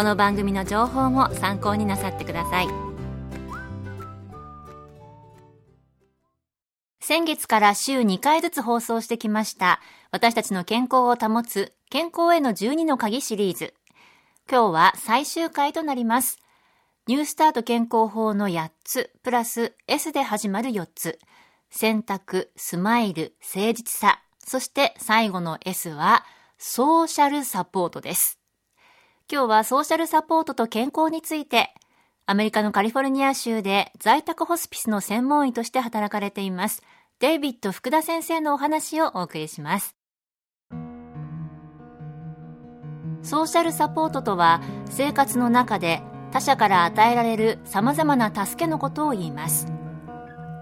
この番組の情報も参考になさってください。先月から週2回ずつ放送してきました私たちの健康を保つ健康への12の鍵シリーズ。今日は最終回となります。ニュースタート健康法の8つプラス S で始まる4つ。選択、スマイル、誠実さ、そして最後の S はソーシャルサポートです。今日はソーシャルサポートと健康について、アメリカのカリフォルニア州で在宅ホスピスの専門医として働かれています、デイビッド福田先生のお話をお送りします。ソーシャルサポートとは、生活の中で他者から与えられる様々な助けのことを言います。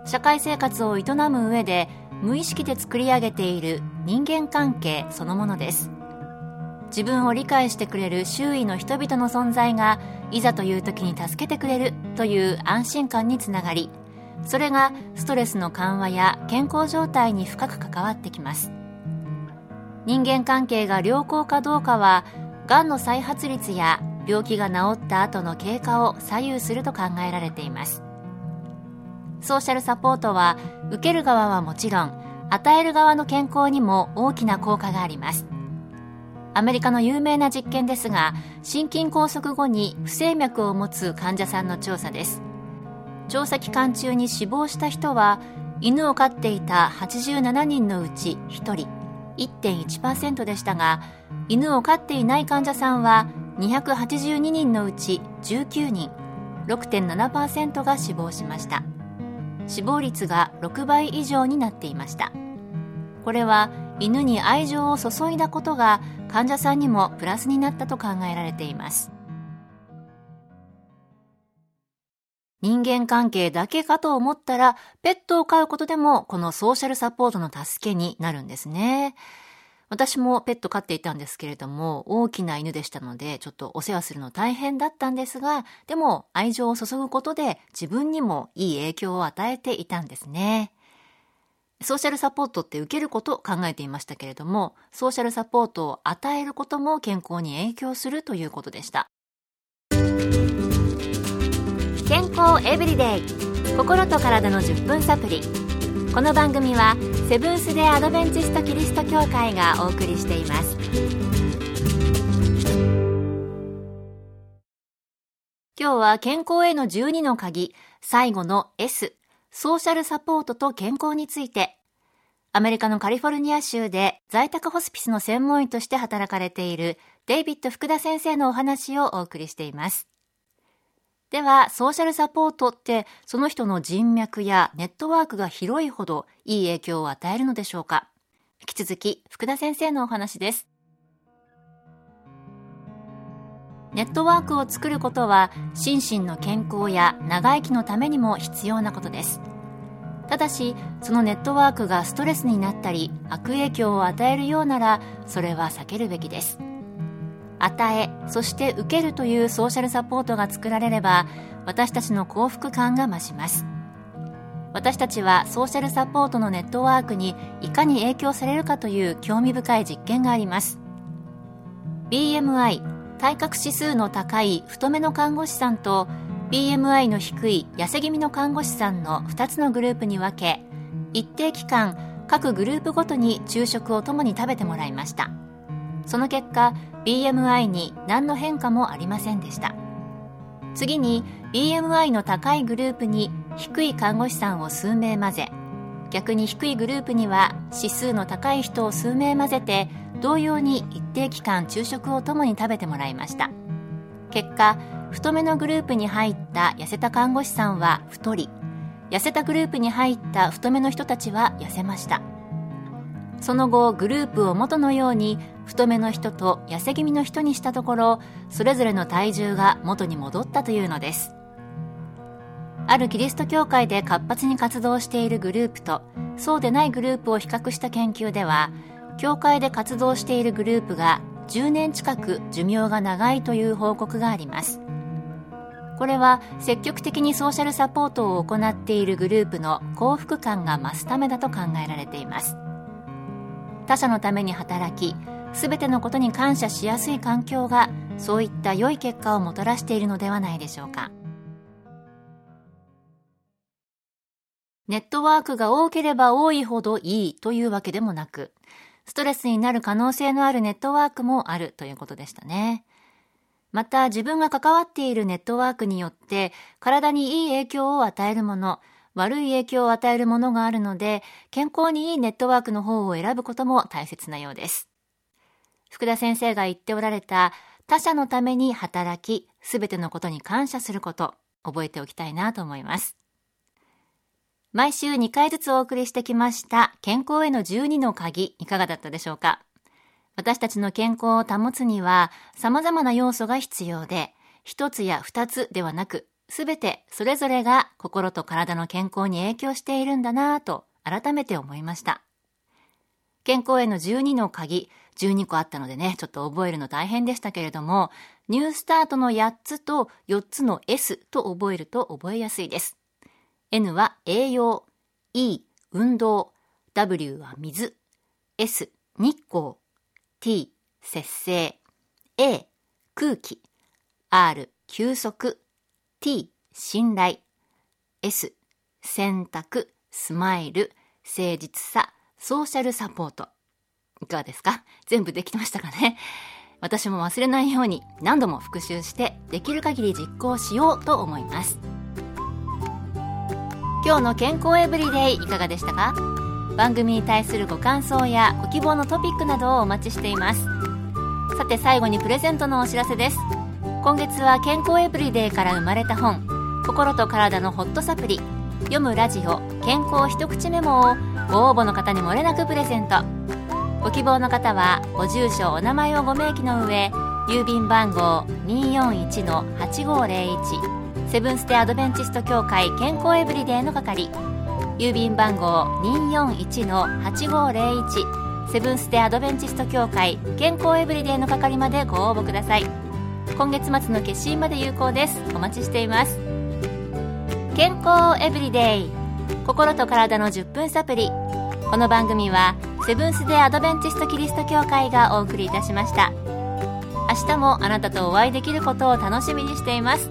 社会生活を営む上で無意識で作り上げている人間関係そのものです自分を理解してくれる周囲の人々の存在がいざという時に助けてくれるという安心感につながりそれがストレスの緩和や健康状態に深く関わってきます。人間関係が良好かどうかはがんの再発率や病気が治った後の経過を左右すると考えられています。ソーシャルサポートは受ける側はもちろん与える側の健康にも大きな効果があります。アメリカの有名な実験ですが心筋梗塞後に不整脈を持つ患者さんの調査です。調査期間中に死亡した人は犬を飼っていた87人のうち1人1.1%でしたが犬を飼っていない患者さんは282人のうち19人6.7%が死亡しました。死亡率が6倍以上になっていました。これは犬に愛情を注いだことが患者さんにもプラスになったと考えられています人間関係だけかと思ったらペットを飼うことでもこのソーシャルサポートの助けになるんですね私もペット飼っていたんですけれども、大きな犬でしたので、ちょっとお世話するの大変だったんですが、でも愛情を注ぐことで自分にもいい影響を与えていたんですね。ソーシャルサポートって受けることを考えていましたけれども、ソーシャルサポートを与えることも健康に影響するということでした。健康エブリデイ。心と体の10分サプリ。この番組はセブンス・デ・アドベンチスト・キリスト教会がお送りしています。今日は健康への12の鍵最後の S ソーシャルサポートと健康について。アメリカのカリフォルニア州で在宅ホスピスの専門医として働かれているデイビッド福田先生のお話をお送りしています。では、ソーシャルサポートってその人の人脈やネットワークが広いほどいい影響を与えるのでしょうか。引き続き、福田先生のお話です。ネットワークを作ることは心身の健康や長生きのためにも必要なことです。ただし、そのネットワークがストレスになったり悪影響を与えるようなら、それは避けるべきです。与えそして受けるというソーシャルサポートが作られれば私たちの幸福感が増します私たちはソーシャルサポートのネットワークにいかに影響されるかという興味深い実験があります BMI 体格指数の高い太めの看護師さんと BMI の低い痩せ気味の看護師さんの2つのグループに分け一定期間各グループごとに昼食を共に食べてもらいました。その結果 BMI に何の変化もありませんでした。次に BMI の高いグループに低い看護師さんを数名混ぜ逆に低いグループには指数の高い人を数名混ぜて同様に一定期間昼食を共に食べてもらいました。結果太めのグループに入った痩せた看護師さんは太り痩せたグループに入った太めの人たちは痩せました。その後グループを元のように太めの人と痩せ気味の人にしたところそれぞれの体重が元に戻ったというのです。あるキリスト教会で活発に活動しているグループとそうでないグループを比較した研究では教会で活動しているグループが10年近く寿命が長いという報告があります。これは積極的にソーシャルサポートを行っているグループの幸福感が増すためだと考えられています。他者のために働き全てのことに感謝しやすい環境がそういった良い結果をもたらしているのではないでしょうか。ネットワークが多ければ多いほどいいというわけでもなく、ストレスになる可能性のあるネットワークもあるということでしたね。また自分が関わっているネットワークによって体にいい影響を与えるもの、悪い影響を与えるものがあるので、健康にいいネットワークの方を選ぶことも大切なようです。福田先生が言っておられた他者のために働き、すべてのことに感謝すること、覚えておきたいなと思います。毎週2回ずつお送りしてきました健康への12の鍵いかがだったでしょうか？私たちの健康を保つには様々な要素が必要で一つや二つではなくすべてそれぞれが心と体の健康に影響しているんだなぁと改めて思いました。健康への12の鍵12個あったのでねちょっと覚えるの大変でしたけれどもニュースタートの8つと4つの S と覚えると覚えやすいです。N は栄養、E 運動、W は水、S 日光、T 節制、A 空気、R 休息、T 信頼、S 選択、スマイル、誠実さ、ソーシャルサポート。いかがですか？全部できてましたかね？私も忘れないように何度も復習してできる限り実行しようと思います。今日の健康エブリデイいかがでしたか？番組に対するご感想やご希望のトピックなどをお待ちしています。さて最後にプレゼントのお知らせです。今月は健康エブリデイから生まれた本心と体のホットサプリ読むラジオ健康一口メモをご応募の方にもれなくプレゼント。ご希望の方はご住所お名前をご明記の上郵便番号241-8501セブンステアドベンチスト協会健康エブリデイの係。郵便番号241-8501セブンステアドベンチスト協会健康エブリデイの係までご応募ください。今月末の決心まで有効です。お待ちしています。健康エブリデイ。心と体の10分サプリこの番組はセブンス・デ・アドベンチスト・キリスト教会がお送りいたしました。明日もあなたとお会いできることを楽しみにしています。